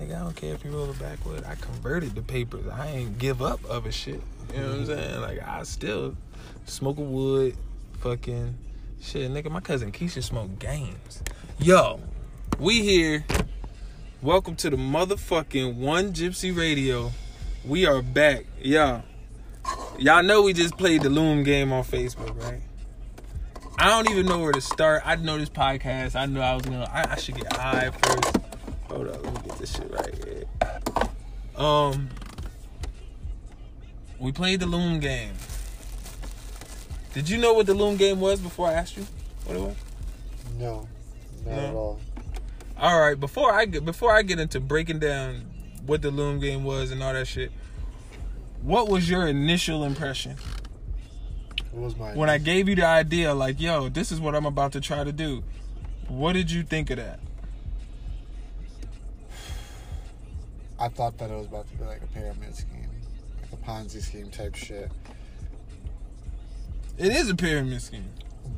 Nigga, I don't care if you roll it backward. I converted the papers. I ain't give up other shit. You know what I'm mm-hmm. saying? Like I still smoke a wood, fucking shit, nigga. My cousin Keisha smoke games. Yo, we here. Welcome to the motherfucking One Gypsy Radio. We are back, y'all. Y'all know we just played the Loom game on Facebook, right? I don't even know where to start. I know this podcast. I know I was gonna. I, I should get high first. Hold up, let me get this shit right here. Um, we played the Loom game. Did you know what the Loom game was before I asked you what it was? No, not No. at all. All right, before I get before I get into breaking down what the Loom game was and all that shit, what was your initial impression What was my when I gave you the idea? Like, yo, this is what I'm about to try to do. What did you think of that? I thought that it was about to be like a pyramid scheme, like a Ponzi scheme type shit. It is a pyramid scheme.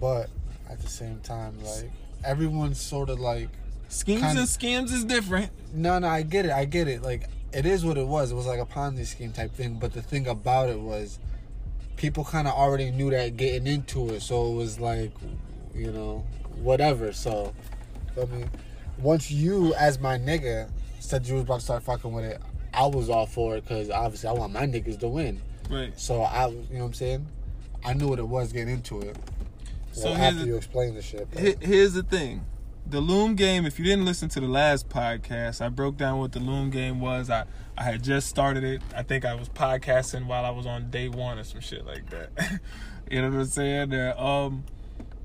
But at the same time, like everyone's sort of like, Schemes Kind- and scams is different. no, no, I get it, I get it. Like it is what it was. It was like a Ponzi scheme type thing. But the thing about it was, people kind of already knew that getting into it, so it was like, you know, whatever. So, I mean, once you, as my nigga, said you was about to start fucking with it, I was all for it because obviously I want my niggas to win. Right. So I, you know what I'm saying? I knew what it was getting into it. So Well, here's after the- you explain the shit. but- Here's the thing. The Loom game, if you didn't listen to the last podcast, I broke down what the Loom game was. I, I had just started it. I think I was podcasting while I was on day one or some shit like that. you know what I'm saying? There, um,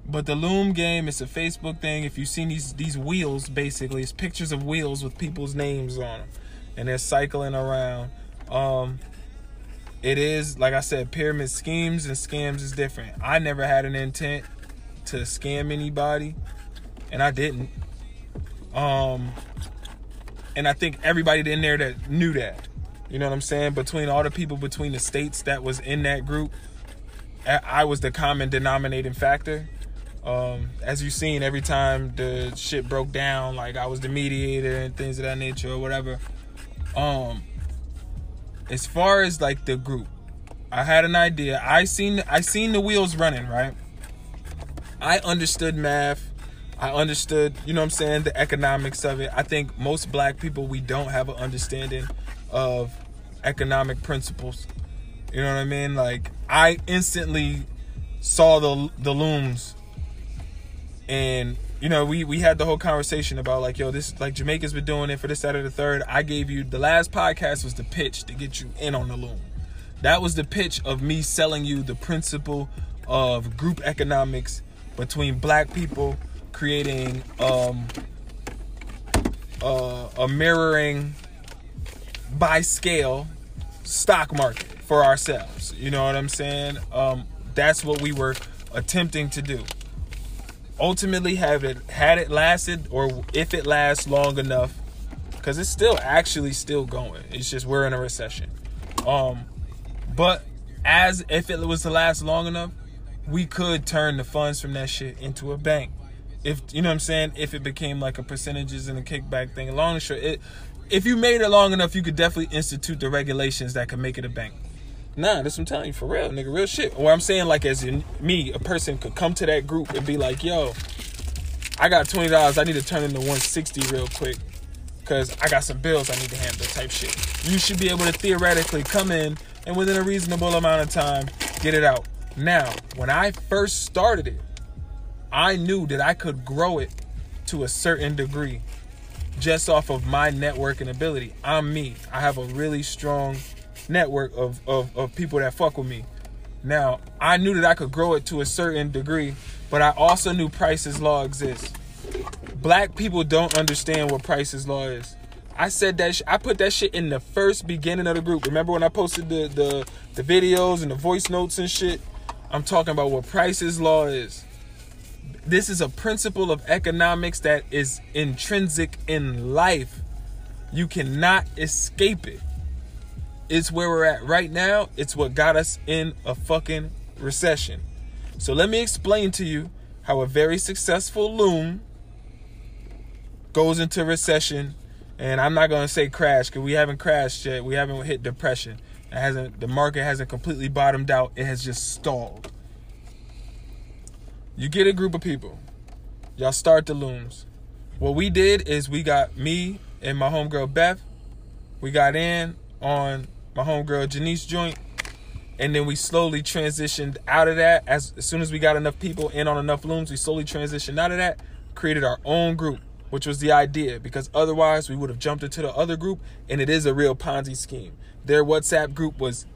but the Loom game is a Facebook thing. If you've seen these these wheels, basically, it's pictures of wheels with people's names on them, and they're cycling around. Um, it is like I said, pyramid schemes and scams is different. I never had an intent to scam anybody, and I didn't. Um, and I think everybody in there that knew that, you know what I'm saying. Between all the people between the states that was in that group, I was the common denominating factor. Um, as you've seen, every time the shit broke down, like I was the mediator and things of that nature or whatever. Um, as far as like the group, I had an idea. I seen I seen the wheels running, right? I understood math. I understood, you know what I'm saying, the economics of it. I think most black people we don't have an understanding of economic principles. You know what I mean? Like I instantly saw the the looms and you know, we we had the whole conversation about like, yo, this like Jamaica's been doing it for this, or the third. I gave you the last podcast was the pitch to get you in on the loom. That was the pitch of me selling you the principle of group economics between black people, creating um, uh, a mirroring by scale stock market for ourselves. You know what I'm saying? Um, that's what we were attempting to do ultimately have it had it lasted or if it lasts long enough because it's still actually still going. It's just we're in a recession. Um but as if it was to last long enough we could turn the funds from that shit into a bank. If you know what i'm saying? If it became like a percentages and a kickback thing long and short it if you made it long enough you could definitely institute the regulations that could make it a bank Nah, that's what I'm telling you for real, nigga, real shit. Or I'm saying like as in me, a person could come to that group and be like, yo, I got twenty dollars, I need to turn into 160 real quick. Cause I got some bills I need to handle type shit. You should be able to theoretically come in and within a reasonable amount of time get it out. Now, when I first started it, I knew that I could grow it to a certain degree just off of my networking ability. I'm me. I have a really strong network of, of, of people that fuck with me. Now, I knew that I could grow it to a certain degree, but I also knew Price's Law exists. Black people don't understand what Price's Law is. I said that sh- I put that shit in the first beginning of the group. Remember when I posted the, the the videos and the voice notes and shit? I'm talking about what Price's Law is. This is a principle of economics that is intrinsic in life. You cannot escape it. It's where we're at right now. It's what got us in a fucking recession. So let me explain to you how a very successful loom goes into recession And I'm not gonna say crash because we haven't crashed yet. We haven't hit depression. It hasn't. The market hasn't completely bottomed out. It has just stalled. You get a group of people. Y'all start the looms. What we did is we got me and my homegirl Beth. We got in on my homegirl Janice joint. And then we slowly transitioned out of that. As, as soon as we got enough people in on enough looms, we slowly transitioned out of that, created our own group, which was the idea. Because otherwise, we would have jumped into the other group, and it is a real Ponzi scheme. Their WhatsApp group was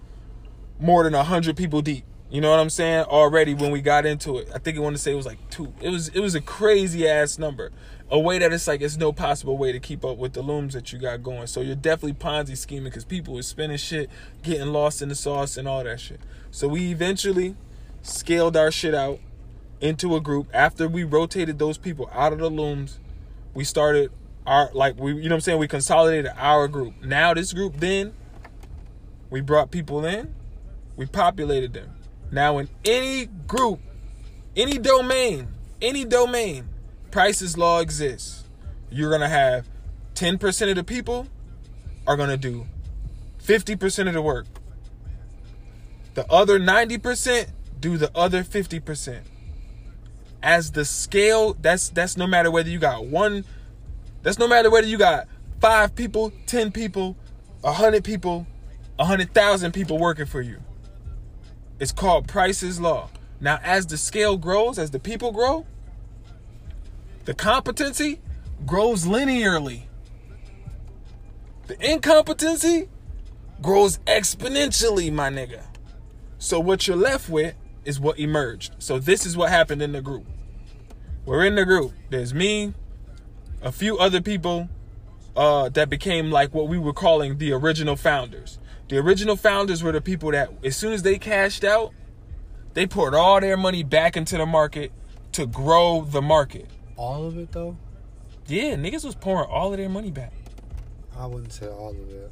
more than hundred people deep. You know what I'm saying? Already when we got into it, I think I want to say it was like two. It was it was a crazy ass number. A way that it's like it's no possible way to keep up with the looms that you got going. So you're definitely Ponzi scheming because people are spending shit, getting lost in the sauce and all that shit. So we eventually scaled our shit out into a group. After we rotated those people out of the looms, we started our like we you know what I'm saying we consolidated our group. Now this group then we brought people in, we populated them. Now, in any group, any domain, any domain, Price's Law exists. You're going to have 10% of the people are going to do 50% of the work. The other 90% do the other 50%. As the scale, that's that's no matter whether you got one, that's no matter whether you got five people, 10 people, a 100 people, a 100,000 people working for you. It's called Price's Law. Now, as the scale grows, as the people grow, the competency grows linearly. The incompetency grows exponentially, my nigga. So, what you're left with is what emerged. So, this is what happened in the group. We're in the group. There's me, a few other people uh, that became like what we were calling the original founders. The original founders were the people that, as soon as they cashed out, they poured all their money back into the market to grow the market. All of it though? Yeah, niggas was pouring all of their money back. I wouldn't say all of it.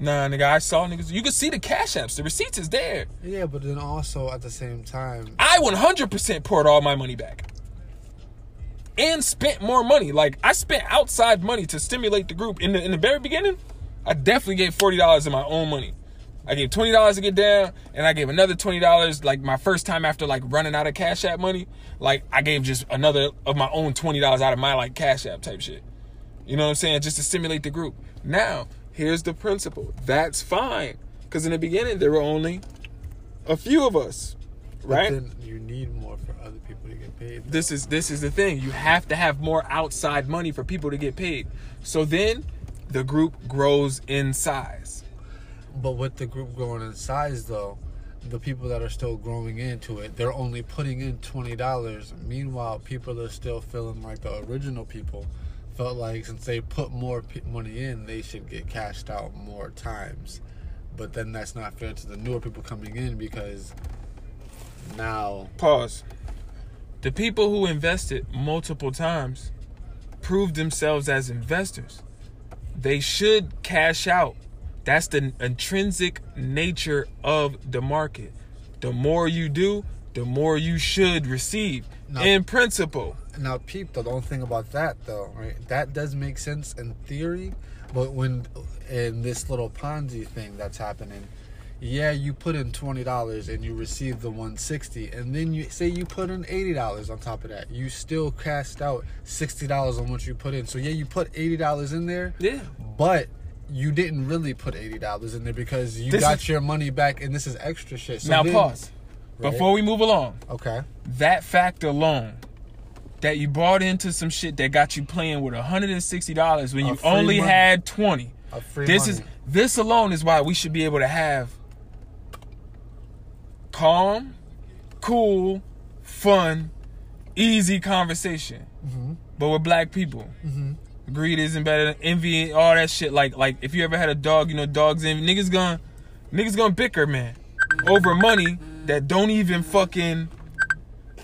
Nah, nigga, I saw niggas. You can see the cash apps. The receipts is there. Yeah, but then also at the same time, I 100% poured all my money back. And spent more money. Like I spent outside money to stimulate the group in the in the very beginning. I definitely gave forty dollars in my own money. I gave twenty dollars to get down, and I gave another twenty dollars like my first time after like running out of Cash App money. Like I gave just another of my own twenty dollars out of my like Cash App type shit. You know what I'm saying? Just to stimulate the group. Now, here's the principle. That's fine. Because in the beginning there were only a few of us. Right? then you need more for other people to get paid. this is this is the thing. You have to have more outside money for people to get paid. So then the group grows in size. But with the group growing in size, though, the people that are still growing into it, they're only putting in twenty dollars. Meanwhile, people are still feeling like the original people felt like since they put more money in, they should get cashed out more times. But then that's not fair to the newer people coming in because now Pause. The people who invested multiple times proved themselves as investors. They should cash out. That's the intrinsic nature of the market. The more you do, the more you should receive. No. In principle. Now, peep. The only thing about that though, right? That does make sense in theory, but when in this little Ponzi thing that's happening, yeah, you put in twenty dollars and you receive the one sixty, and then you say you put in eighty dollars on top of that, you still cashed out sixty dollars on what you put in. So yeah, you put eighty dollars in there, Yeah. but you didn't really put eighty dollars in there because you This got is- your money back, and this is extra shit. So now then- pause. Right. Before we move along, Okay. that fact alone that you bought into some shit that got you playing with $160 when you only money. had 20 A free this money. is this alone is why we should be able to have calm cool fun easy conversation Mm-hmm. but we're black people greed isn't better than envy all that shit like like if you ever had a dog you know dogs envy niggas gonna niggas gonna bicker man over money that don't even fucking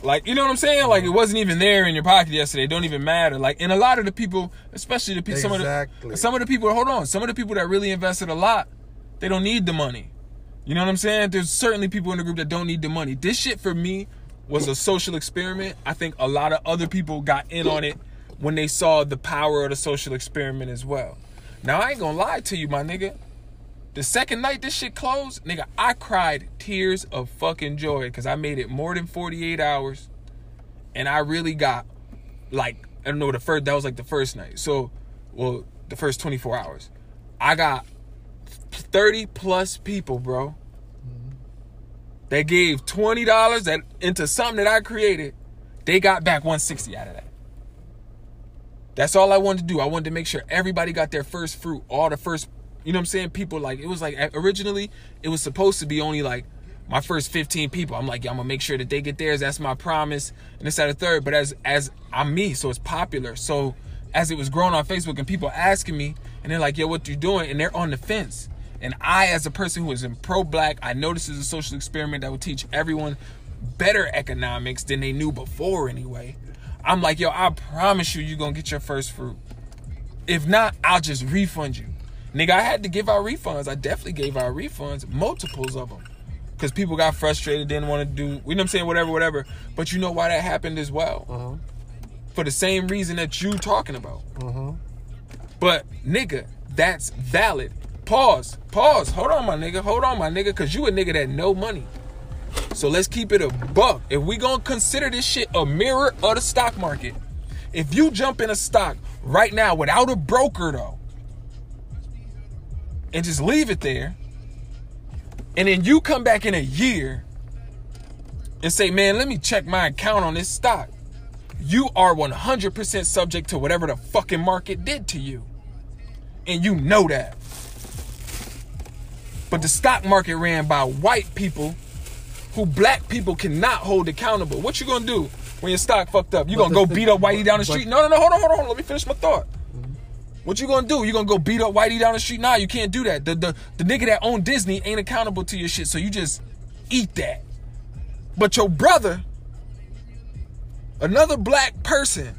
like you know what I'm saying? Like it wasn't even there in your pocket yesterday. It don't even matter. Like and a lot of the people, especially the people, some of the some of the people. Hold on, some of the people that really invested a lot, they don't need the money. You know what I'm saying? There's certainly people in the group that don't need the money. This shit for me was a social experiment. I think a lot of other people got in on it when they saw the power of the social experiment as well. Now I ain't gonna lie to you, my nigga. The second night this shit closed, nigga, I cried tears of fucking joy because I made it more than 48 hours. And I really got like, I don't know, the first that was like the first night. So well, the first 24 hours. I got 30 plus people, bro. They gave $20 that into something that I created. They got back 160 out of that. That's all I wanted to do. I wanted to make sure everybody got their first fruit, all the first, you know what I'm saying? People like it was like originally it was supposed to be only like my first 15 people. I'm like, yeah, I'm gonna make sure that they get theirs. That's my promise. And this at a third. But as as I'm me, so it's popular. So as it was growing on Facebook and people asking me, and they're like, yo, what you doing? And they're on the fence. And I, as a person who is in pro-black, I know this is a social experiment that will teach everyone better economics than they knew before anyway. I'm like, yo, I promise you, you're gonna get your first fruit. If not, I'll just refund you. Nigga, I had to give out refunds. I definitely gave out refunds, multiples of them. Because people got frustrated, didn't want to do, you know what I'm saying, whatever, whatever. But you know why that happened as well? Uh-huh. For the same reason that you talking about. Uh-huh. But nigga, that's valid. Pause. Pause. Hold on, my nigga. Hold on, my nigga. Cause you a nigga that no money. So let's keep it a buck. If we gonna consider this shit a mirror of the stock market, if you jump in a stock right now without a broker though, and just leave it there, and then you come back in a year and say, man, let me check my account on this stock. You are 100% subject to whatever the fucking market did to you. And you know that. But the stock market ran by white people who black people cannot hold accountable. What you gonna do when your stock fucked up? You gonna go beat up Whitey down the street? No, no, no. Hold on, hold on, hold on. Let me finish my thought. What you gonna do? You gonna go beat up Whitey down the street? Nah, you can't do that. The the the nigga that owned Disney ain't accountable to your shit, so you just eat that. But your brother, another black person,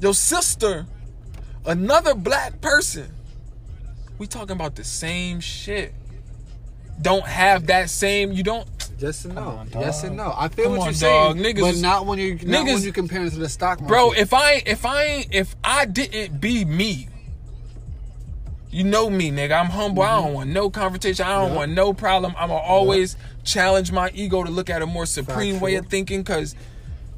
your sister, another black person, we talking about the same shit. Don't have that same. You don't. Yes and no. on, yes and no. I feel Come what on, you're saying. Niggas but is- not when you not when niggas- you compare it to the stock market. Bro, if I if I ain't if I didn't be me, you know me, nigga. I'm humble. I don't mm-hmm. want no confrontation. I don't Yeah. want no problem. I'ma always challenge my ego to look at a more supreme way Factual. of thinking. Cause,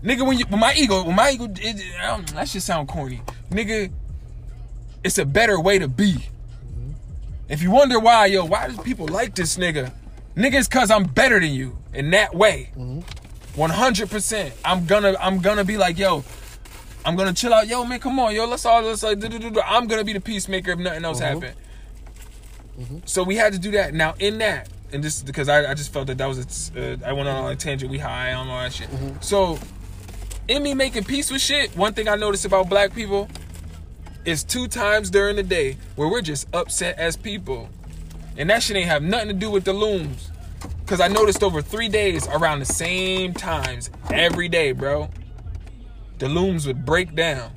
nigga, when you when my ego, when my ego, it, it, I don't- that should sound corny, nigga. It's a better way to be. Mm-hmm. If you wonder why, yo, why do people like this nigga? Nigga, it's cause I'm better than you in that way. One hundred percent. I'm gonna I'm gonna be like, yo, I'm gonna chill out. Yo, man, come on, yo, let's all let's like. I'm gonna be the peacemaker if nothing else Mhm. happen. So we had to do that. Now in that, and just because I, I just felt that that was a, uh, I went on a tangent. We high on all that shit. So in me making peace with shit, one thing I noticed about black people is two times during the day where we're just upset as people, and that shit ain't have nothing to do with the looms. Cause I noticed over three days around the same times every day, bro. The looms would break down.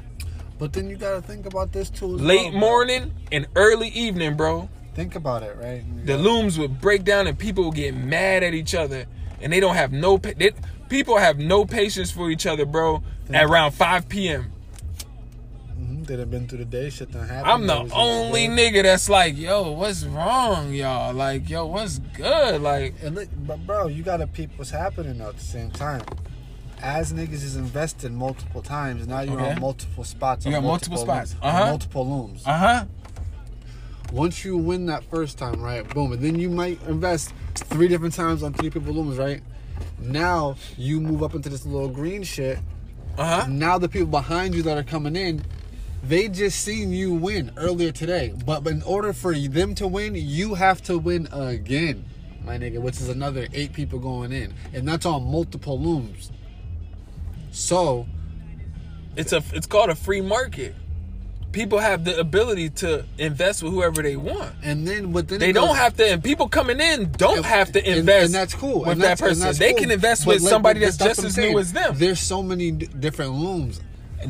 but then you gotta think about this too. Late well, morning and early evening, bro. Think about it, right? The looms would break down and people would get mad at each other. And they don't have no pa- they, people have no patience for each other, bro. At around 5 p.m. They'd have been through the day. Shit done happened. I'm the only nigga that's like, yo, what's wrong, y'all? Like, yo, what's good? Like, And look, but bro, you gotta peep what's happening though at the same time. As niggas is invested multiple times, now you're Okay. on multiple spots. You on got multiple looms- spots. Uh-huh. Multiple looms. uh huh. Once you win that first time, right? Boom, and then you might invest three different times on three people looms, right? Now you move up into this little green shit. Uh huh. Now the people behind you that are coming in, they just seen you win earlier today. But, in order for them to win, you have to win again, my nigga, which is another eight people going in. And that's on multiple looms. So, It's a it's called a free market. People have the ability to invest with whoever they want. and then but then They don't goes- have to, and people coming in don't and- have to invest. and, that's cool with and that that's- and person. They cool. can invest But with like- somebody that's just as saying. new as them. There's so many d- different looms.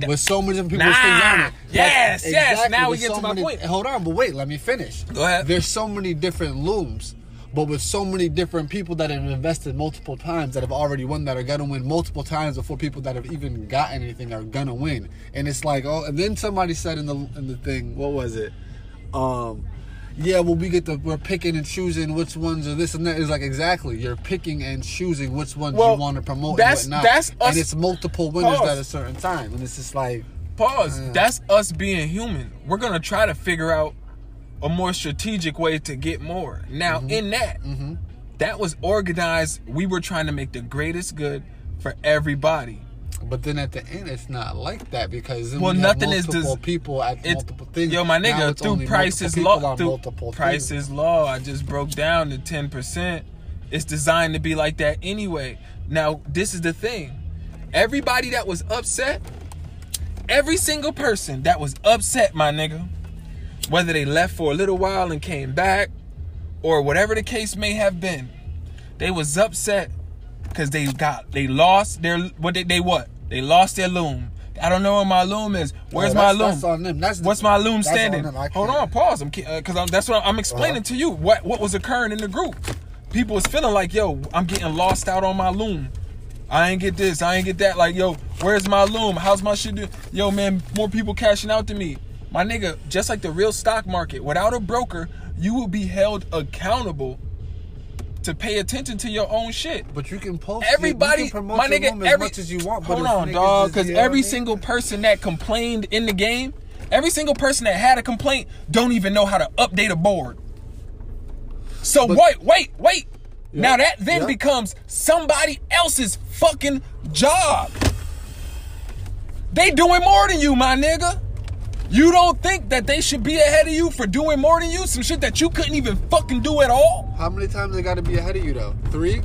With so many different people Nah. things on it. Yes, Like, yes, now we get so to my many- point. Hold on, but wait, let me finish. Go ahead. There's so many different looms, but with so many different people that have invested multiple times that have already won that are gonna win multiple times before people that have even got anything are gonna win. And it's like, oh, and then somebody said in the in the thing, what was it? um, yeah, well, we get the we're picking and choosing which ones are this and that. Is like exactly you're picking and choosing which ones Well, you want to promote. that's- and whatnot. that's us- and it's multiple winners Pause. at a certain time, and it's just like Pause. That's us being human. We're gonna try to figure out a more strategic way to get more. Now, Mm-hmm. in that, that was organized. We were trying to make the greatest good for everybody. But then at the end, it's not like that because Well, we nothing is multiple people at multiple things. yo, my nigga. Through Price's multiple law, through Price's law, I just broke down to ten percent. It's designed to be like that anyway. Now, this is the thing. Everybody that was upset, every single person that was upset, my nigga, whether they left for a little while and came back, or whatever the case may have been, they was upset because they got they lost their what they, they what they lost their loom. I don't know where my loom is. Where's Oh, my loom? that's on them. That's the- What's my loom on standing? them. Hold on, pause. I'm because I'm, that's what I'm explaining Uh-huh. to you. What what was occurring in the group? People was feeling like, yo, I'm getting lost out on my loom. I ain't get this. I ain't get that. Like, yo, where's my loom? How's my shit do? Yo, man, more people cashing out to me. My nigga, just like the real stock market, without a broker, you will be held accountable to pay attention to your own shit. But you can post. Everybody, can promote my your nigga, room as much as you want. Hold on, dog, because what I every mean? single person that complained in the game, every single person that had a complaint, don't even know how to update a board. So But- wait, wait, wait. Now that then yeah. becomes somebody else's fucking job. They doing more than you, my nigga. You don't think that they should be ahead of you for doing more than you? Some shit that you couldn't even fucking do at all? How many times they got to be ahead of you though? Three.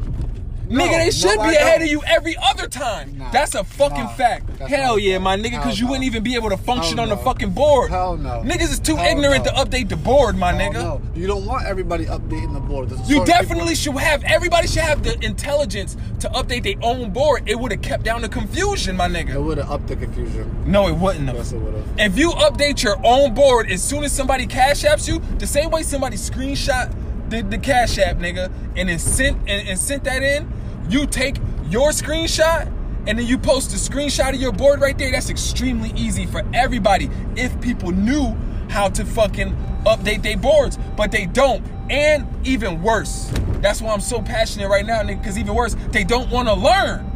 No, nigga, they should no, be I ahead don't. of you every other time. Nah, that's a fucking nah, fact. Hell yeah, my nigga, because you no. wouldn't even be able to function Hell on the fucking board. Hell no. Niggas is too Hell ignorant no. to update the board, my Oh, nigga. no, you don't want everybody updating the board. You definitely should have. Everybody should have the intelligence to update their own board. It would have kept down the confusion, my nigga. it would have upped the confusion. No, it wouldn't Yes, it would have. If you update your own board as soon as somebody cash apps you, the same way somebody screenshot the, the cash app, nigga, and then sent and, and sent that in, you take your screenshot and then you post a screenshot of your board right there. That's extremely easy for everybody if people knew how to fucking update their boards, but they don't. And even worse, that's why I'm so passionate right now, because even worse, they don't want to learn.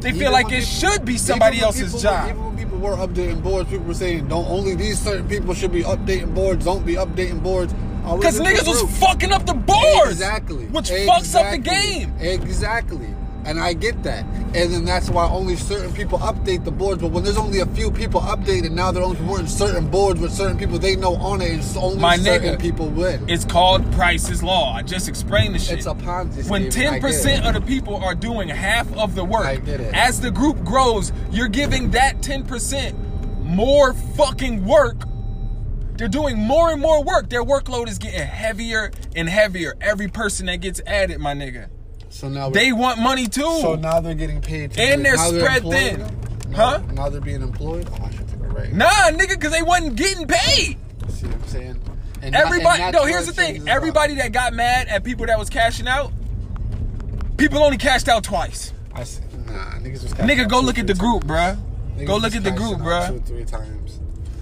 They feel Even like it people- should be somebody else's people- job. Even when people were updating boards, people were saying, "Don't only these certain people should be updating boards. Don't be updating boards." Because niggas was fucking up the boards. Exactly. Which fucks up the game. Exactly. And I get that. And then that's why only certain people update the boards. But when there's only a few people updated, now they're only promoting certain boards with certain people they know on it, and so only My certain nigga, people win. It's called Price's Law. I just explained the shit. It's a Ponzi scheme. when ten percent of the people are doing half of the work, I get it. as the group grows, you're giving that ten percent more fucking work. They're doing more and more work. Their workload is getting heavier and heavier. Every person that gets added, my nigga, So now they want money too. So now they're getting paid. To And they're spread employed thin. now? Huh? Now, they're being employed. Oh, I should take a break. nah, nigga, because they wasn't getting paid. See what I'm saying? And Everybody, that's no. Here's the thing. Everybody that got mad at people that was cashing out, people only cashed out twice. I see. Nah, niggas was cashing Nigga, go look at the group, times. bruh. Niggas Go look at the group, bruh. Two, three times.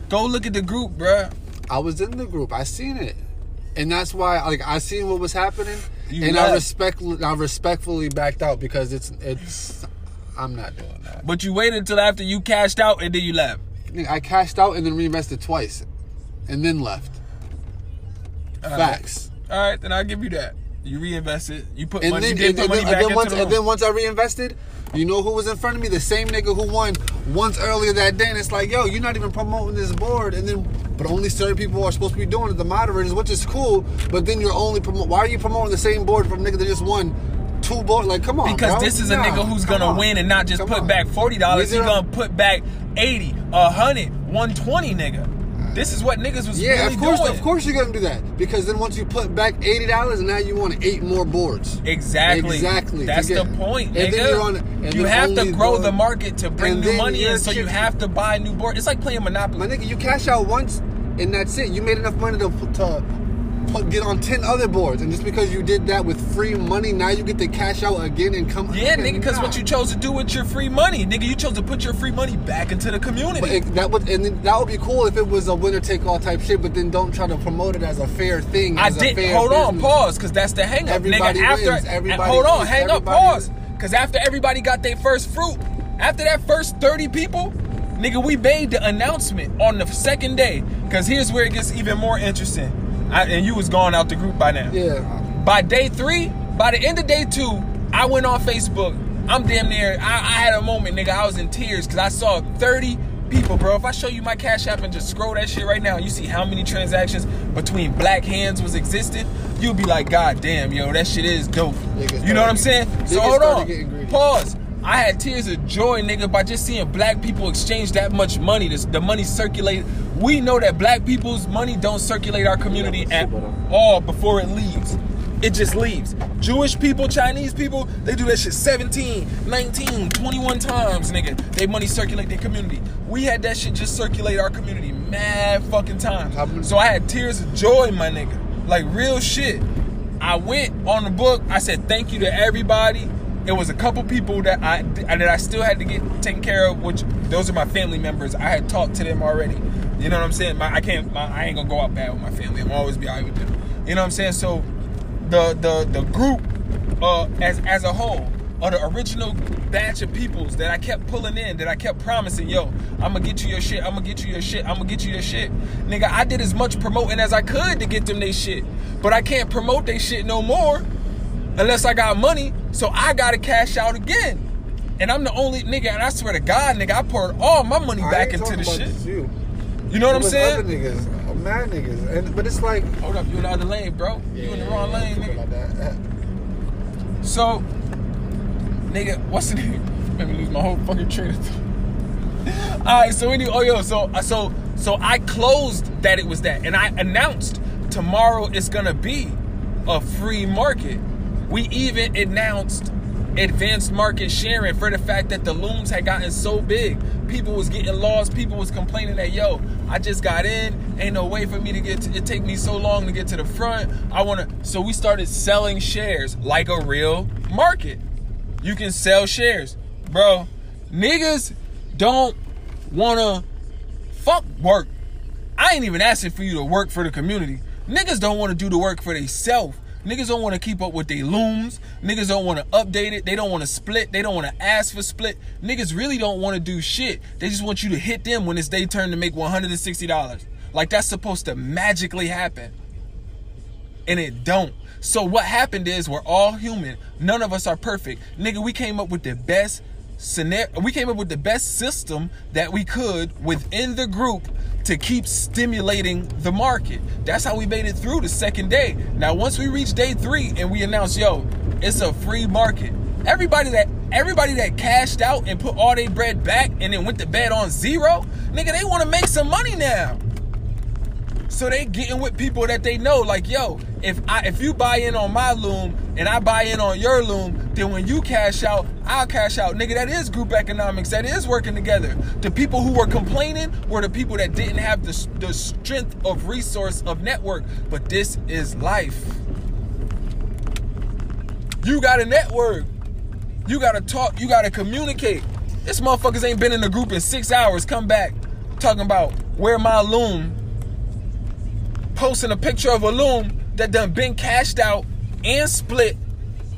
Go look at the group, bruh. I was in the group. I seen it, and that's why, like, I seen what was happening, You and left. I respect, I respectfully backed out because it's, it's. I'm not doing that. But you waited until after you cashed out and then you left. I cashed out and then reinvested twice, and then left. Facts. All right, then I'll give you that. You reinvested. You put And money. then, you and, put and money then, back and then once, the and then once I reinvested, you know who was in front of me? The same nigga who won once earlier that day. And it's like, yo, you're not even promoting this board. And then, but only certain people are supposed to be doing it, the moderators, which is cool. But then you're only promoting. Why are you promoting the same board from a nigga that just won two boards? Like, come on, Because bro. this is a Nah, nigga who's gonna on. win and not just Come put on. back forty dollars. He's gonna put back 80, 100, 120, nigga. This is what niggas was Yeah, really of course, doing. of course you're gonna do that because then once you put back eighty dollars, now you want eight more boards. Exactly. Exactly. That's the point, and then nigga. you're on- and you have to grow the- the market to bring and new money in, so you have to buy new board. It's like playing Monopoly. My nigga, you cash out once and that's it. You made enough money to, to get on ten other boards, and just because you did that with free money, now you get to cash out again and come. Yeah, nigga, because what you chose to do with your free money, nigga, you chose to put your free money back into the community. It, that would and that would be cool if it was a winner take all type shit. But then don't try to promote it as a fair thing. I did. Hold on, pause, because that's the hang up, Everybody nigga. After, wins, everybody hold on, wins, hang up, pause, because after everybody got their first fruit, after that first thirty people, nigga, we made the announcement on the second day. Because here's where it gets even more interesting. I, and you was gone out the group by now. Yeah. By day three, by the end of day two, I went on Facebook. I'm damn near. I, I had a moment, nigga. I was in tears because I saw 30 people, bro. If I show you my Cash App and just scroll that shit right now, you see how many transactions between black hands was existing. You'll be like, God damn, yo, that shit is dope. Niggas You know what I'm saying? So hold on. Pause. I had tears of joy, nigga, by just seeing black people exchange that much money. This, the money circulate. We know that black people's money don't circulate our community at all before it leaves. It just leaves. Jewish people, Chinese people, they do that shit 17, 19, 21 times, nigga. They money circulate their community. We had that shit just circulate our community mad fucking times. So I had tears of joy, my nigga. Like real shit. I went on the book. I said thank you to everybody. It was a couple people that I that I still had to get taken care of, which those are my family members. I had talked to them already. You know what I'm saying? My, I can't. My, I ain't gonna go out bad with my family. I'm always be alright with them. You know what I'm saying? So the the the group uh, as as a whole, or the original batch of peoples that I kept pulling in, that I kept promising, yo, I'm gonna get you your shit. I'm gonna get you your shit. I'm gonna get you your shit. Nigga, I did as much promoting as I could to get them they shit, but I can't promote they shit no more unless I got money. So I gotta cash out again. And I'm the only nigga, and I swear to God, nigga, I poured all my money I back into the shit. You. You know what I'm saying? Other niggas, uh, mad niggas, and but it's like Hold up, you in the other lane, bro. You in the wrong lane, nigga. like. So, nigga, what's the name? Made me lose my whole fucking train of thought. All right, so we anyway, oh yo, so so so I closed that it was that, and I announced tomorrow it's gonna be a free market. We even announced advanced market sharing for the fact that the looms had gotten so big. People was getting lost. People was complaining that yo, I just got in. Ain't no way for me to get. To, it take me so long to get to the front. I wanna. So we started selling shares like a real market. You can sell shares, bro. Niggas don't wanna fuck work. I ain't even asking for you to work for the community. Niggas don't want to do the work for themselves. Niggas don't want to keep up with their looms. Niggas don't want to update it. They don't want to split. They don't want to ask for split. Niggas really don't want to do shit. They just want you to hit them when it's their turn to make $160. Like that's supposed to magically happen. And it don't. So what happened is we're all human. None of us are perfect. Nigga, we came up with the best scenario. We came up with the best system that we could within the group to keep stimulating the market. That's how we made it through the second day. Now, once we reached day three and we announced, yo, it's a free market. Everybody that everybody that cashed out and put all their bread back and then went to bed on zero, nigga, they want to make some money now. So they getting with people that they know. Like, yo, if I if you buy in on my loom and I buy in on your loom, then when you cash out, I'll cash out. Nigga, that is group economics. That is working together. The people who were complaining were the people that didn't have the, the strength of resource of network. But this is life. You got a network. You gotta talk. You gotta communicate. This motherfuckers ain't been in the group in six hours. Come back talking about where my loom posting a picture of a loom that done been cashed out and split.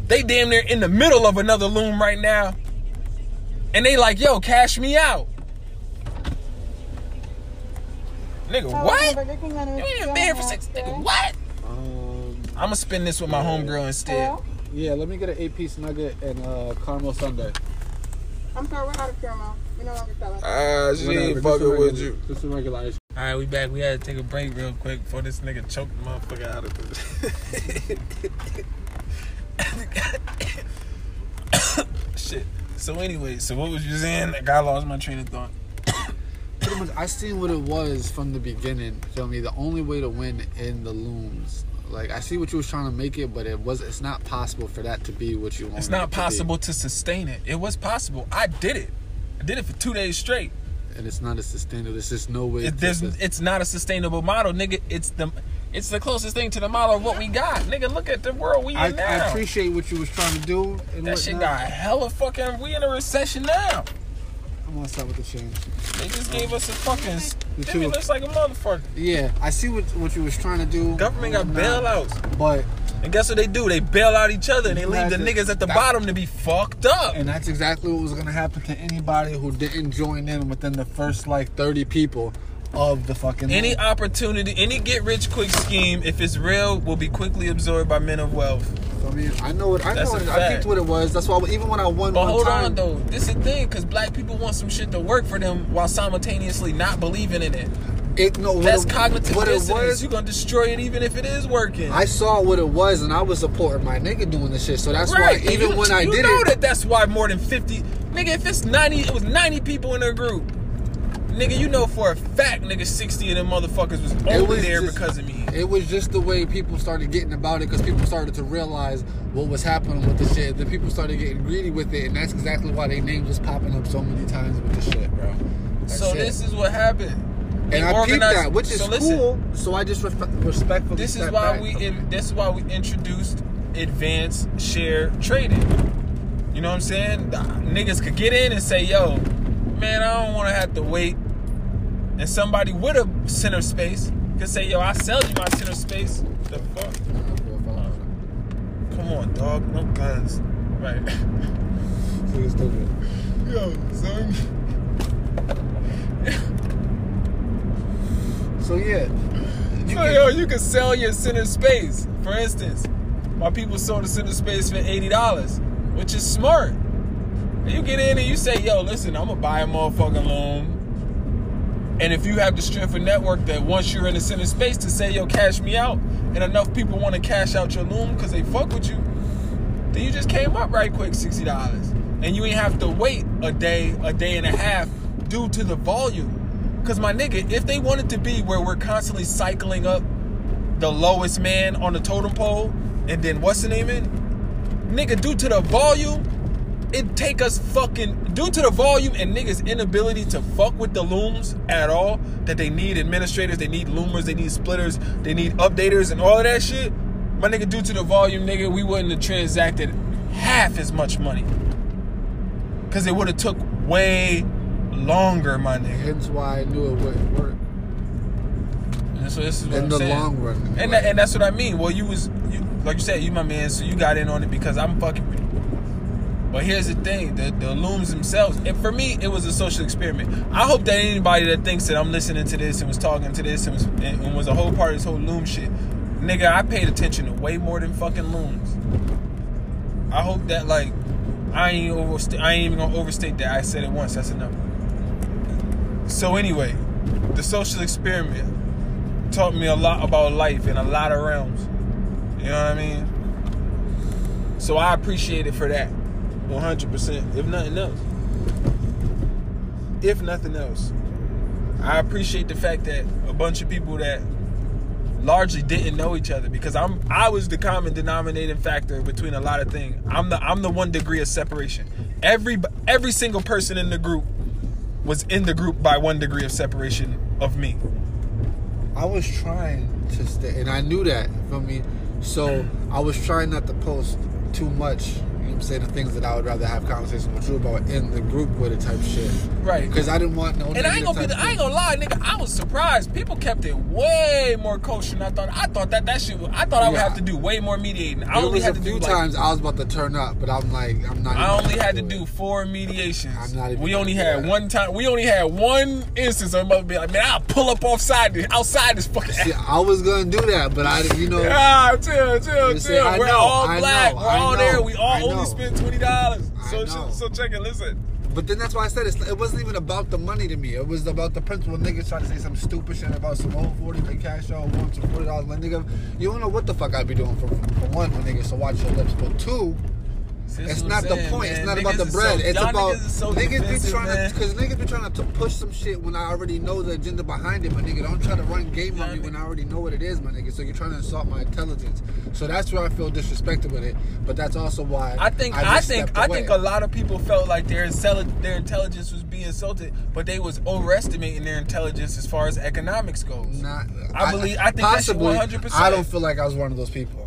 They damn near in the middle of another loom right now. And they like, yo, cash me out. Nigga, what? You ain't even been here for six. Nigga, what? Um, I'ma spin this with my homegirl instead. yeah, let me get an eight-piece nugget and uh, caramel sundae. I'm sorry, we're out of caramel. We no longer sell it. Ah, she ain't just a fucking with you. Just a regular ice. All right, we back. We had to take a break real quick before this nigga choked the motherfucker out of this. Shit. So anyway, so what was you saying? I got lost my train of thought. Pretty much, I seen what it was from the beginning. Feel me? The only way to win in the looms. Like I see what you was trying to make it, but it was. It's not possible for that to be what you want. It's it not to be. possible to sustain it. It was possible. I did it. I did it for two days straight. And it's not a sustainable. There's just no way. It, there's, it's not a sustainable model, nigga. It's the It's the closest thing to the model of what we got. Nigga, look at the world we in I, now. I appreciate what you was trying to do. And that shit got hella fucking. We in a recession now. I'm gonna start with the change. They just gave us a fucking stimulus like a motherfucker. Yeah, I see what what you was trying to do. Government got bailouts. but And guess what they do? They bail out each other and they leave the niggas at the bottom to be fucked up. and that's exactly what was gonna happen to anybody who didn't join in within the first like 30 people of the fucking. Any opportunity, any get rich quick scheme, if it's real, will be quickly absorbed by men of wealth. I mean, I know it. I That's know it. I picked what it was. That's why even when I won But one hold time, on though, this is the thing, because black people want some shit to work for them while simultaneously not believing in it. It no. What That's it, cognitive what it was. You're gonna destroy it even if it is working. I saw what it was, and I was supporting my nigga doing the shit. So that's right. why even you, when I you did know it, that that's why more than 50 nigga if it's 90 it was 90 people in a group nigga you know for a fact nigga 60 of them motherfuckers was only was there just- because of me It was just the way people started getting about it because people started to realize what was happening with the shit. Then people started getting greedy with it, and that's exactly why their names was popping up so many times with the shit, bro. That's so it. this is what happened and I peeped that, which is so listen, cool. So I just respe- respectfully. this is why back. we in, this is why we introduced advanced share trading you know what i'm saying The niggas could get in and say yo man i don't want to have to wait and somebody with a center space could say yo i sell you my center space the fuck Come on, dog. No guns. Right. Yo, son. So yeah, you So, can- yo, you can sell your center space. For instance, my people sold the center space for eighty dollars, which is smart. And you get in and you say, yo, listen, I'm gonna buy a motherfucking loan. And if you have the strength of network that once you're in the center space to say, yo, cash me out, and enough people want to cash out your loom because they fuck with you, then you just came up right quick, sixty dollars. And you ain't have to wait a day, a day and a half due to the volume. Cause my nigga, if they wanted to be where we're constantly cycling up the lowest man on the totem pole, and then what's the name in? Nigga, due to the volume, it take us fucking due to the volume and niggas inability to fuck with the looms at all that they need administrators they need loomers they need splitters they need updaters and all of that shit my nigga due to the volume nigga we wouldn't have transacted half as much money because it would have took way longer my nigga hence why I knew it wouldn't work and so this is what in I'm the saying. long run. And that, and that's what I mean. Well, you was you, like you said, you my man, so you got in on it because I'm fucking with you. But here's the thing: the, the looms themselves. And for me, it was a social experiment. I hope that anybody that thinks that I'm listening to this and was talking to this and was and, and was a whole part of this whole loom shit, nigga, I paid attention to way more than fucking looms. I hope that like I ain't oversta- I ain't even gonna overstate that. I said it once. That's enough. So anyway, the social experiment taught me a lot about life in a lot of realms. You know what I mean? So I appreciate it for that. 100%. If nothing else. If nothing else. I appreciate the fact that a bunch of people that largely didn't know each other because I'm I was the common denominating factor between a lot of things. I'm the I'm the one degree of separation. Every every single person in the group was in the group by one degree of separation of me. I was trying to stay, and I knew that from me. So I was trying not to post too much. Know I'm saying the things that I would rather have conversation with you about in the group with it type shit. Right. Because I didn't want no. And I ain't gonna be. The, I ain't gonna lie, nigga. I was surprised. People kept it way more kosher than I thought. I thought that that shit. was- I thought I would Yeah. have to do way more mediating. I There only had a to few do like, times I was about to turn up, but I'm like, I'm not. I only had to it. do four mediations. I'm not even we only had that. one time. We only had one instance of mother be like, man, I'll pull up offside this, outside this fucking. See, I was gonna do that, but I, you know, Ah, chill, chill, You see, chill. I We're know, all I black. know, We're all there. We all know. Only spent twenty dollars. So, so check it. Listen. But then that's why I said it's, it wasn't even about the money to me. It was about the principle. Niggas trying to say some stupid shit about some old 40 they cash out want some $40. Like, nigga, you don't know what the fuck I'd be doing for, for one, my nigga, so watch your lips. But two, It's not I'm the point. man. It's not Niggas about the bread. so- it's about niggas so niggas be trying to because niggas be trying to push some shit when I already know the agenda behind it, my nigga. Don't try to run game on me when I already know what it is, my nigga. So you're trying to insult my intelligence. So that's where I feel disrespected with it. But that's also why I think I, just think I think a lot of people felt like their their intelligence was being insulted, but they was overestimating their intelligence as far as economics goes. Not, I believe- I think possibly, 100%. I don't feel like I was one of those people,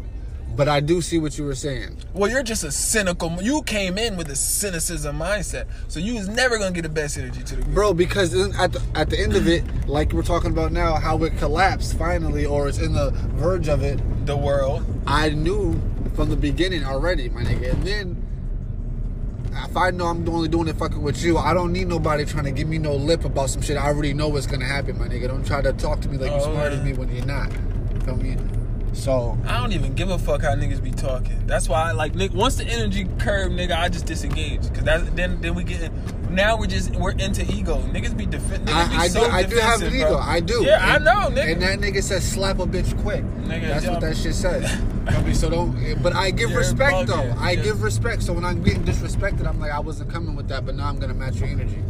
but I do see what you were saying. Well, you're just a cynical. You came in with a cynicism mindset, so you was never gonna get the best energy to the group. Bro, because at the, at the end of it, like we're talking about now, how it collapsed finally, or it's in the verge of it. The world. I knew from the beginning already, my nigga. And then if I know I'm only doing it fucking with you, I don't need nobody trying to give me no lip about some shit. I already know what's gonna happen, my nigga. Don't try to talk to me like you're Oh, smarter than me when you're not. Feel me? So I don't even give a fuck how niggas be talking. That's why, I like, Nick. Once the energy curve, nigga, I just disengage. Cause that then then we get now we're just we're into ego. Niggas be defend. Niggas be I, I so do I do have an ego. bro. I do. Yeah, And- I know, nigga. And that nigga says slap a bitch quick. Nigga, That's what that shit says. So don't. But I give You're respect though. I Yeah. give respect. So when I'm getting disrespected, I'm like I wasn't coming with that, but now I'm gonna match your energy.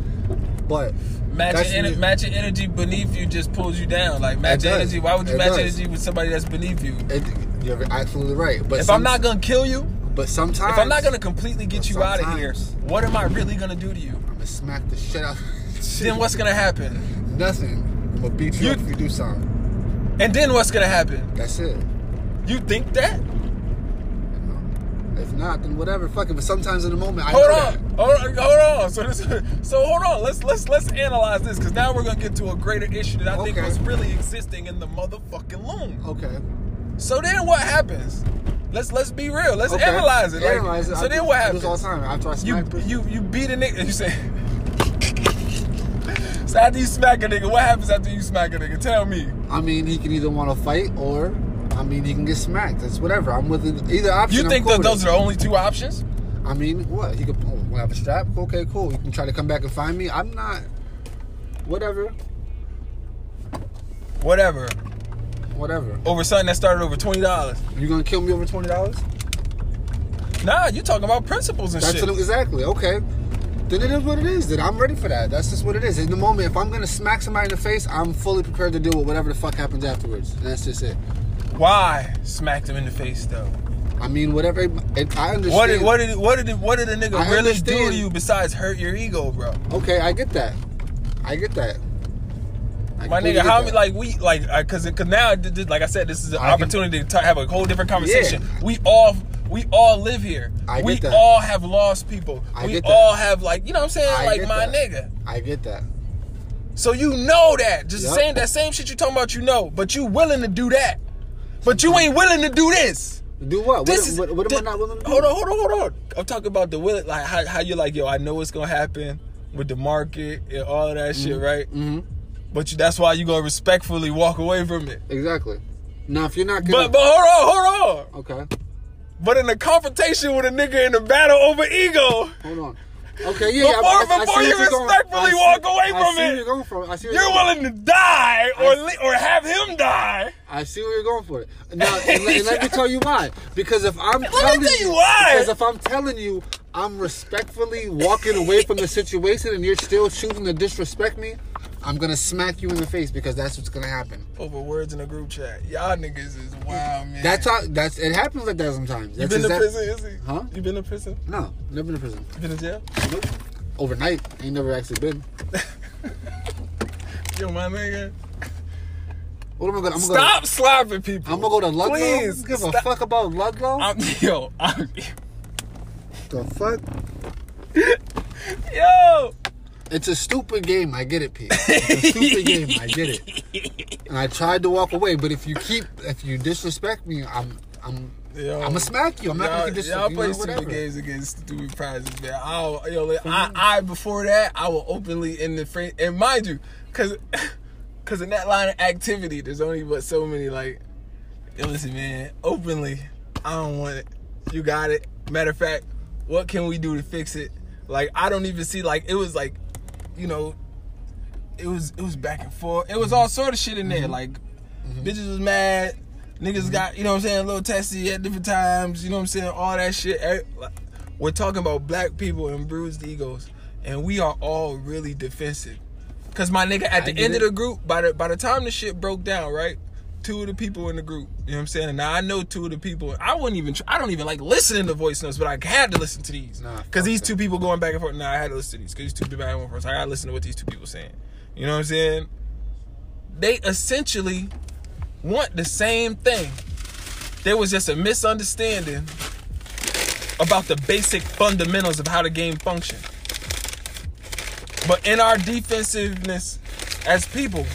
But Matching, that's ener- me- matching energy beneath you just pulls you down. Like match does. energy. Why would you It match does. energy with somebody that's beneath you? It, you're absolutely right. But If some- I'm not gonna kill you, but sometimes if I'm not gonna completely get you out of here, what am I really gonna do to you? I'm gonna smack the shit out. Then what's gonna happen? Nothing. I'm gonna beat you, You- up if you do something. And then what's gonna happen? That's it. You think that? You? If not, then whatever. Fuck it. But sometimes in the moment, I Hold on, hold on, hold on. So this, so hold on. Let's let's let's analyze this because now we're gonna get to a greater issue that I think was really existing in the motherfucking loom. Okay. So then what happens? Let's let's be real. Let's Okay. analyze it. Like, Analyze it. So I then what happens? all the time. After I You smack bitches. you you beat a nigga. You say. so after you smack a nigga, what happens after you smack a nigga? Tell me. I mean, he can either want to fight or, I mean, he can get smacked. It's whatever. I'm with it- either option. You think cool that those are the only two options? I mean, what? He could oh, wanna have a strap. Okay, cool. You can try to come back and find me. I'm not. Whatever. Whatever. Whatever. Over something that started over twenty dollars. You gonna kill me over twenty dollars? Nah, you talking about principles and That's shit. it- exactly okay. Then it is what it is. Then I'm ready for that. That's just what it is. In the moment, if I'm gonna smack somebody in the face, I'm fully prepared to deal with whatever the fuck happens afterwards. And that's just it. Why smacked him in the face though? I mean, whatever. It, I understand. What did what did what did what did a nigga I really do to you besides hurt your ego, bro? Okay, I get that. I get that. I My nigga, how many like we like because because now like I said, this is an I can- opportunity to ta- have a whole different conversation. Yeah. We all we all live here. I we get that. all have lost people. I we get that. all have like you know what I'm saying I like my that. nigga. I get that. So you know that just Yup. saying that same shit you talking about you know, but you willing to do that, but you ain't willing to do this. Do what? This what, is what, what am thi- I not willing to do? Hold on, hold on, hold on. I'm talking about the will, like how, how you're like, yo, I know what's gonna happen with the market and all of that shit, right? Mm-hmm. But you, that's why you gonna respectfully walk away from it. Exactly. Now, if you're not gonna, But but hold on, hold on. okay, But in a confrontation with a nigga in a battle over ego, hold on. Okay, yeah, Before- I, I, I before see you you're going- respectfully see- walk away I from see it, you're going from. I see where you're going. willing to die or I- li- or have him die. I see where you're going for it. Now, and, let- and let me tell you why. Because if I'm me telling tell you why. Because if I'm telling you, I'm respectfully walking away from the situation, and you're still choosing to disrespect me, I'm gonna smack you in the face because that's what's gonna happen. Over words in a group chat, y'all niggas is wild, man. That's how. That's it happens like that sometimes. you That's been to exact- prison, is? Huh? You been to prison? No, never been to prison. You been to jail? Nope. Overnight, ain't never actually been. Yo, my nigga. What am I gonna? I'm Stop slapping people. I'm gonna go to Ludlow. Please, Give stop. a fuck about Ludlow. I'm, yo, I'm, the fuck? yo. It's a stupid game. I get it, Pete. It's a stupid game. I get it. And I tried to walk away, but if you keep, if you disrespect me, I'm, I'm, Yo, I'm gonna smack you. I'm not gonna keep y'all disrespect play know, stupid whatever. games against stupid prizes, man. I'll, yo, like, I, I before that, I will openly in the frame, and mind you, cause, cause in that line of activity, there's only but so many. Like, yo, listen, man, openly, I don't want it. You got it. Matter of fact, what can we do to fix it? Like, I don't even see. Like, it was like, you know, it was it was back and forth. It was all sort of shit in there. Like, bitches was mad. Niggas got, you know what I'm saying, a little testy at different times, you know what I'm saying, all that shit. We're talking about black people and bruised egos, and we are all really defensive. Cause my nigga, at the end of the group, by the by the time the shit broke down, right? Two of the people in the group, you know what I'm saying? And now I know two of the people. I wouldn't even. Try, I don't even like listening to voice notes, but I had to listen to these. Nah, Cause fuck these two people going back and forth. Nah, I had to listen to these. Cause these two people back and forth. So I gotta listen to what these two people saying. You know what I'm saying? They essentially want the same thing. There was just a misunderstanding about the basic fundamentals of how the game functioned. But in our defensiveness as people,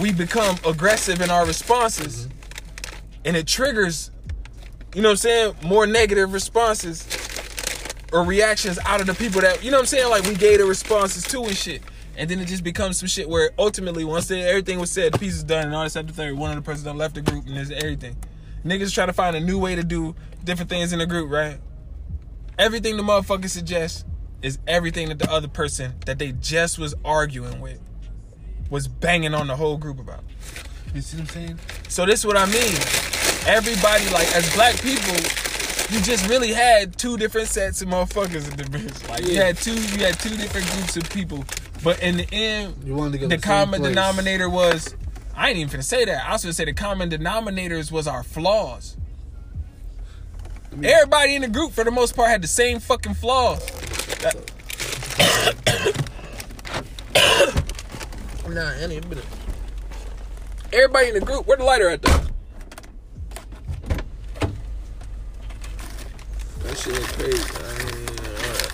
we become aggressive in our responses. And it triggers, you know what I'm saying, more negative responses or reactions out of the people that, you know what I'm saying, like we gave the responses to and shit. And then it just becomes some shit where ultimately, once everything was said, the piece is done, and all this, that, the third, one of the persons done left the group, and there's everything. Niggas try to find a new way to do different things in the group, right? Everything the motherfucker suggests is everything that the other person that they just was arguing with was banging on the whole group about. You see what I'm saying? So this is what I mean. Everybody, like as black people, you just really had two different sets of motherfuckers in the bitch. Like you had two, you had two different groups of people. But in the end, You wanted to get the the common place. denominator was I ain't even finna say that. I was gonna say the common denominators was our flaws. Everybody in the group, for the most part, had the same fucking flaws. Nah, any minute. Everybody in the group, where the lighter at though? That shit is crazy. I mean, alright.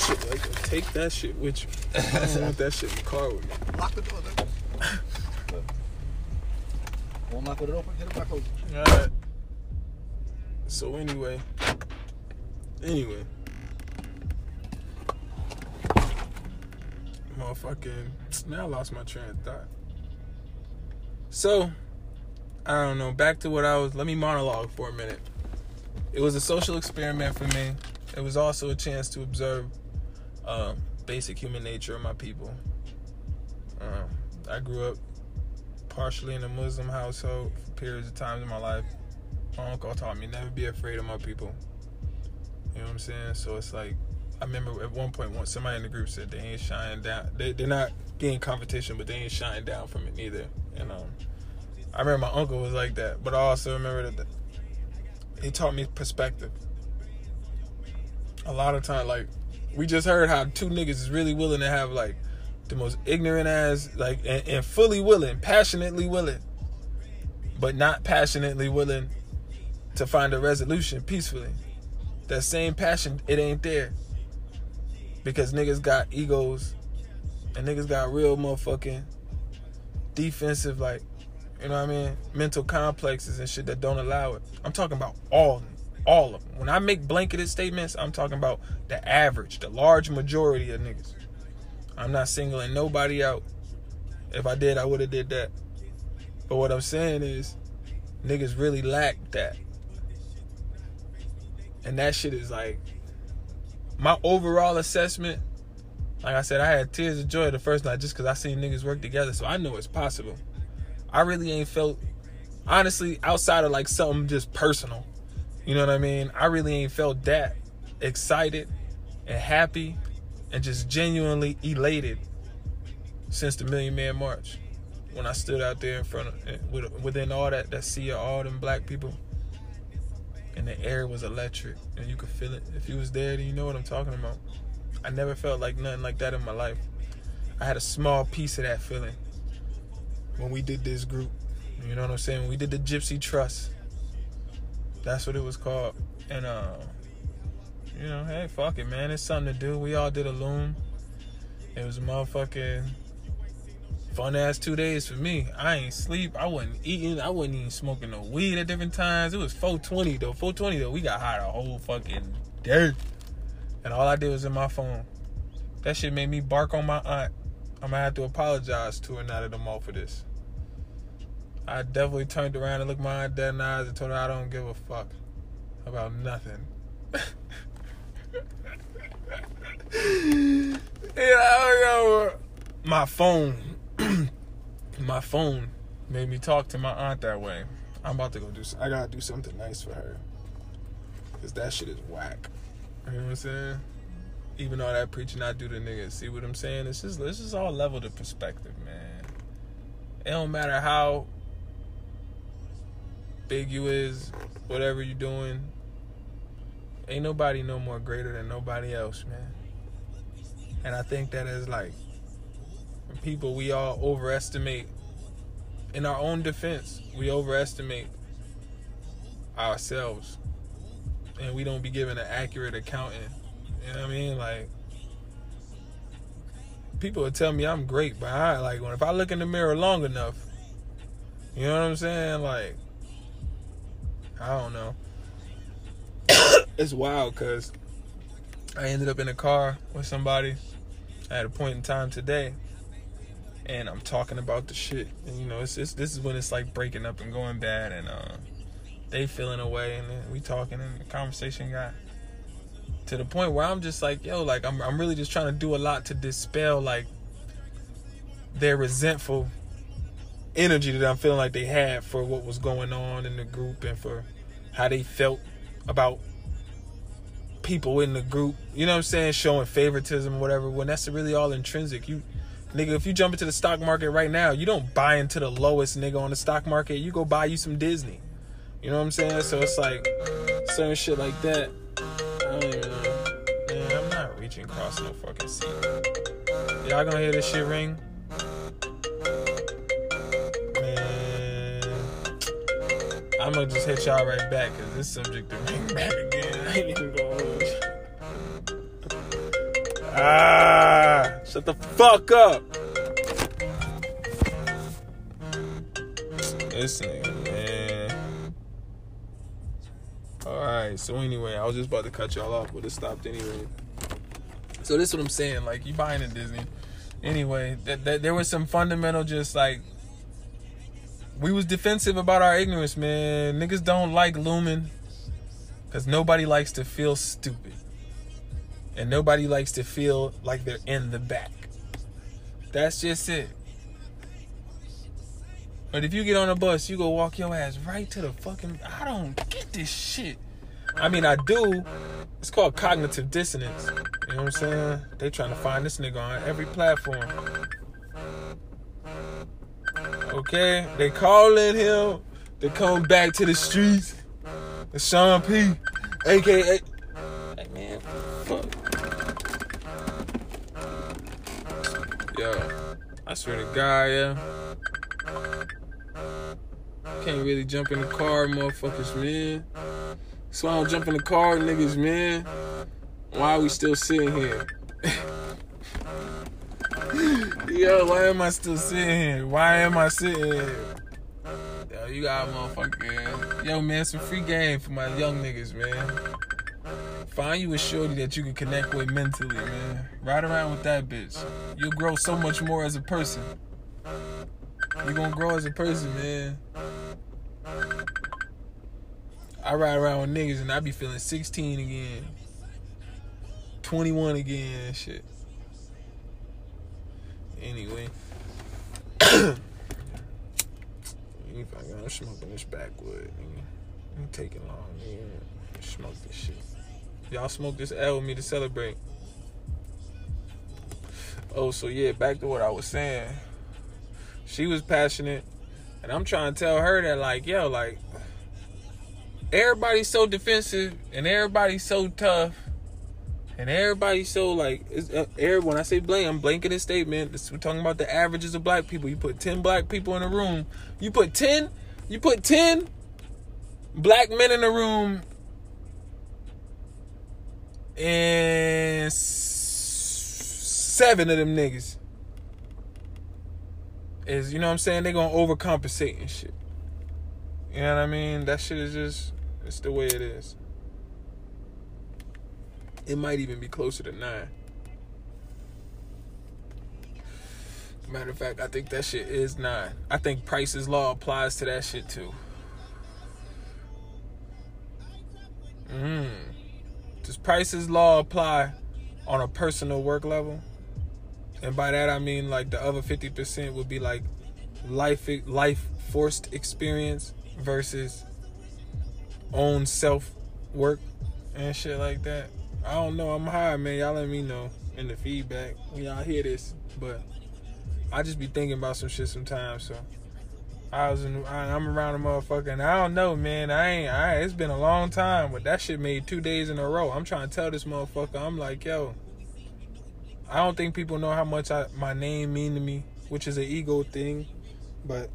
Shit, like, take that shit with you. I don't want that shit in the car with me. Lock the door. Won't knock it open. Get it back open. Alright. So anyway. Anyway. Motherfucking now I lost my train of thought. So I don't know, back to what I was let me monologue for a minute. It was a social experiment for me. It was also a chance to observe um, basic human nature of my people. Um, I grew up partially in a Muslim household for periods of times in my life. My uncle taught me never be afraid of my people. You know what I'm saying? So it's like I remember at one point somebody in the group said they ain't shying down. They they're not getting competition, but they ain't shying down from it neither. And um, I remember my uncle was like that, but I also remember that he taught me perspective. A lot of time, like we just heard how two niggas is really willing to have like the most ignorant ass, like and, and fully willing, passionately willing, but not passionately willing to find a resolution peacefully. That same passion, it ain't there. Because niggas got egos and niggas got real motherfucking defensive, like, you know what I mean? Mental complexes and shit that don't allow it. I'm talking about all all of them. When I make blanketed statements, I'm talking about the average, the large majority of niggas. I'm not singling nobody out. If I did, I would have did that. But what I'm saying is, niggas really lack that. And that shit is like my overall assessment. Like I said, I had tears of joy the first night just because I seen niggas work together, so I know it's possible. I really ain't felt, honestly, outside of like something just personal. You know what I mean? I really ain't felt that excited and happy and just genuinely elated since the Million Man March. When I stood out there in front of, within all that, that sea of all them black people, and the air was electric, and you could feel it. If you was there, then you know what I'm talking about. I never felt like nothing like that in my life. I had a small piece of that feeling when we did this group. You know what I'm saying? We did the Gypsy Trust. That's what it was called. And uh you know, hey, fuck it, man. It's something to do. We all did a loom. It was motherfucking fun ass two days for me. I ain't sleep. I wasn't eating. I wasn't even smoking no weed at different times. It was 420 though. 420 though. We got high the whole fucking day. And all I did was in my phone. That shit made me bark on my aunt. I'm gonna have to apologize to her now that I'm off of this. I definitely turned around and looked my aunt dead in the eyes and told her I don't give a fuck about nothing. yeah, I don't. My phone, my phone made me talk to my aunt that way. I'm about to go do. I gotta do something nice for her, cause that shit is whack. You know what I'm saying? Even all that preaching I do to niggas. See what I'm saying? It's just this is all level to perspective, man. It don't matter how big you is, whatever you doing. Ain't nobody no more greater than nobody else, man. And I think that is like people we all overestimate in our own defense, we overestimate ourselves. And we don't be given an accurate accounting. You know what I mean? Like people would tell me I'm great, but I like when if I look in the mirror long enough, you know what I'm saying? Like I don't know. it's wild because I ended up in a car with somebody at a point in time today and I'm talking about the shit. And you know, it's, it's this is when it's like breaking up and going bad, and uh, they feeling away, and then we talking, and the conversation got to the point where I'm just like, yo, like I'm I'm really just trying to do a lot to dispel like their resentful energy that I'm feeling like they had for what was going on in the group and for how they felt about people in the group. You know what I'm saying? Showing favoritism or whatever. When that's really all intrinsic. You Nigga, if you jump into the stock market right now, you don't buy into the lowest nigga on the stock market. You go buy you some Disney. You know what I'm saying? So it's like certain shit like that. I don't even know. Man, I'm not reaching across no fucking seat. Y'all gonna hear this shit ring? Man, I'm gonna just hit y'all right back because this subject to ring back again. I ain't even gonna. Ah, shut the fuck up. This man. Alright, so anyway, I was just about to cut y'all off, but it stopped anyway. So this is what I'm saying, like you buying a Disney. Anyway, that, that there was some fundamental just like we was defensive about our ignorance, man. Niggas don't like Lumen. Cause nobody likes to feel stupid and nobody likes to feel like they're in the back. That's just it. But if you get on a bus, you go walk your ass right to the fucking. I don't get this shit. I mean, I do. It's called cognitive dissonance. You know what I'm saying? They trying to find this nigga on every platform. Okay, they calling him to come back to the streets. The Sean P, aka. I swear to God, yeah. Can't really jump in the car, motherfuckers, man. So I don't jump in the car, niggas, man. Why are we still sitting here? Yo, why am I still sitting here? Why am I sitting here? Yo, you got motherfucker. Yo, man, some free game for my young niggas, man. Find you a shorty that you can connect with mentally, man. Ride around with that bitch. You'll grow so much more as a person. You're gonna grow as a person, man. I ride around with niggas and I be feeling 16 again. 21 again and shit. Anyway. I'm smoking this backwood, nigga. I'm taking long, nigga. Smoke this shit. Y'all smoke this L with me to celebrate. Oh, so yeah, back to what I was saying. She was passionate, and I'm trying to tell her that, like, yo, like, everybody's so defensive, and everybody's so tough, and everybody's so like, it's, uh, when I say blame, I'm blanking a statement. We're talking about the averages of black people. You put ten black people in a room. You put ten. You put ten black men in a room and seven of them niggas is you know what I'm saying They're gonna overcompensate and shit. You know what I mean? That shit is just it's the way it is. It might even be closer to nine. Matter of fact, I think that shit is nine. I think Price's law applies to that shit too. Mmm. Does Price's law apply on a personal work level? And by that I mean like the other 50% would be like life life forced experience versus own self work and shit like that. I don't know. I'm high, man. Y'all let me know in the feedback when y'all hear this. But I just be thinking about some shit sometimes. So I was in, I, I'm around a motherfucker, and I don't know, man. I ain't. I, it's been a long time, but that shit made two days in a row. I'm trying to tell this motherfucker. I'm like, yo. I don't think people know how much I, my name mean to me, which is an ego thing, but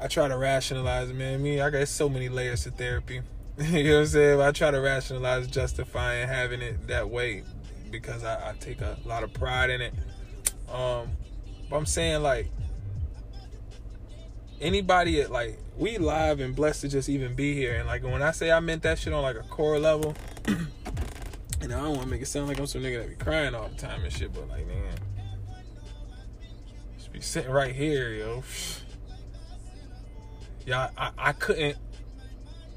I try to rationalize man. Me, I got so many layers to therapy. you know what I'm saying? I try to rationalize justifying having it that way because I, I take a lot of pride in it. Um, but I'm saying like anybody at like we live and blessed to just even be here. And like when I say I meant that shit on like a core level, and I don't want to make it sound like I'm some nigga that be crying all the time and shit, but like man, just be sitting right here, yo. Yeah, I, I couldn't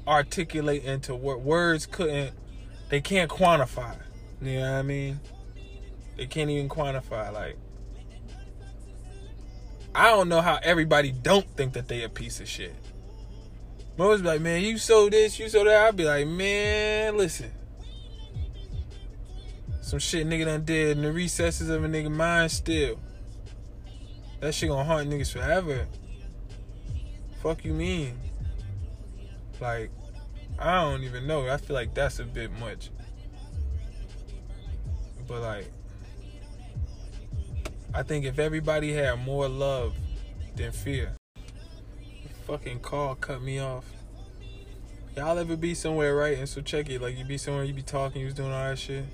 articulate into what words couldn't they can't quantify. You know what I mean? They can't even quantify like I don't know how everybody don't think that they a piece of shit. Most be like, man, you sold this, you sold that. I'd be like, man, listen. Some shit nigga done did in the recesses of a nigga mind still. That shit gonna haunt niggas forever. Fuck you mean? Like, I don't even know. I feel like that's a bit much. But like, I think if everybody had more love than fear, fucking call cut me off. Y'all ever be somewhere, right? And so check it. Like you be somewhere, you be talking, you was doing all that shit,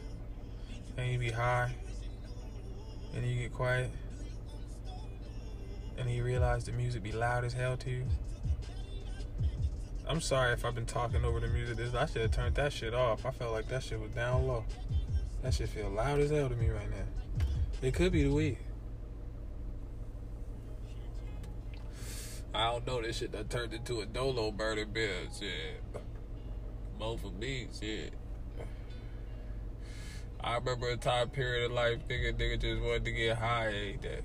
and you be high, and you get quiet, and you realize the music be loud as hell to you. I'm sorry if I've been talking over the music. This I should have turned that shit off. I felt like that shit was down low. That shit feel loud as hell to me right now. It could be the weed. I don't know. This shit that turned into a dolo burner bill. Shit. Mo for me, shit. I remember a time period of life, nigga, nigga just wanted to get high every day.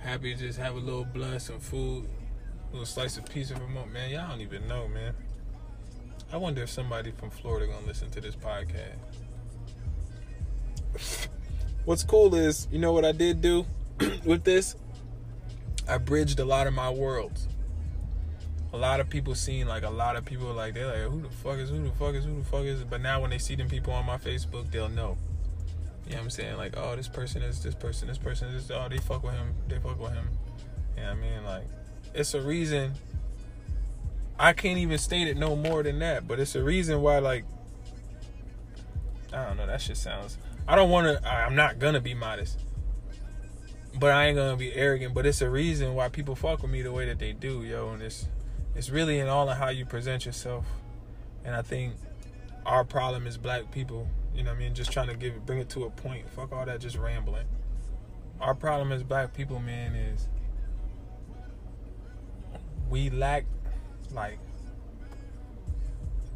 Happy to just have a little blood, some food, a little slice of pizza from home. Man, y'all don't even know, man. I wonder if somebody from Florida gonna listen to this podcast. What's cool is, you know what I did do with this? I bridged a lot of my worlds. A lot of people seen like a lot of people like they're like who the fuck is who the fuck is who the fuck is but now when they see them people on my Facebook they'll know. You know what I'm saying? Like, oh this person is this person, this person is oh they fuck with him, they fuck with him. You know what I mean? Like it's a reason I can't even state it no more than that, but it's a reason why like I don't know, that shit sounds I don't wanna I'm not gonna be modest but I ain't gonna be arrogant. But it's a reason why people fuck with me the way that they do, yo. And it's it's really in all of how you present yourself. And I think our problem is black people. You know what I mean? Just trying to give bring it to a point. Fuck all that, just rambling. Our problem as black people, man, is we lack like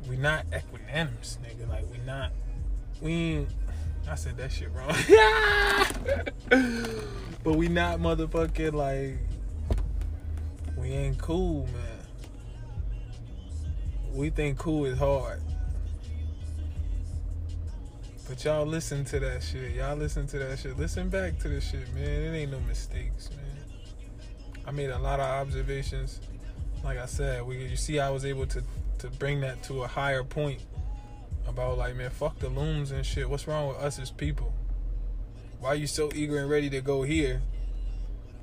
we not equanimous, nigga. Like we not we I said that shit wrong. but we not motherfucking like we ain't cool, man. We think cool is hard. But y'all listen to that shit. Y'all listen to that shit. Listen back to this shit, man. It ain't no mistakes, man. I made a lot of observations. Like I said, we you see I was able to to bring that to a higher point about like, man, fuck the looms and shit. What's wrong with us as people? Why you so eager and ready to go here,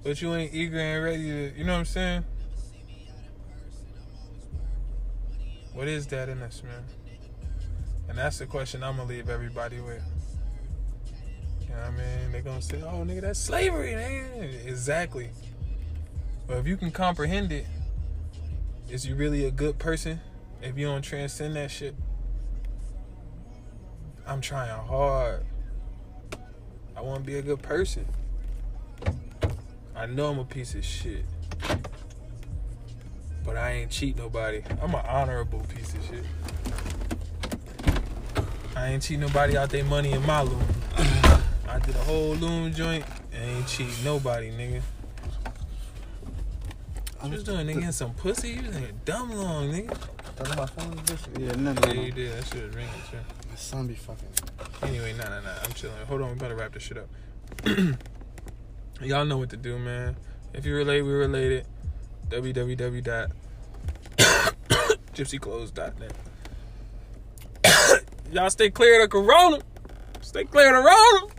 but you ain't eager and ready to, you know what I'm saying? What is that in us, man? And that's the question I'm gonna leave everybody with. You know what I mean? They're gonna say, oh, nigga, that's slavery, man. Exactly. But if you can comprehend it, is you really a good person if you don't transcend that shit? I'm trying hard. I want to be a good person. I know I'm a piece of shit. But I ain't cheat nobody. I'm an honorable piece of shit. I ain't cheat nobody out their money in my loom. I did a whole loom joint and ain't cheat nobody, nigga. I'm just doing, nigga? Getting some pussy? You was getting dumb long, nigga. Talking about phone, bitch. Yeah, no, no, Yeah, you did. That shit was ringing, too. My son be fucking. Anyway, nah, nah, nah. I'm chilling. Hold on, we better wrap this shit up. Y'all know what to do, man. If you relate, we related. www.gypsyclothes.net. Y'all stay clear of the corona. Stay clear of the corona.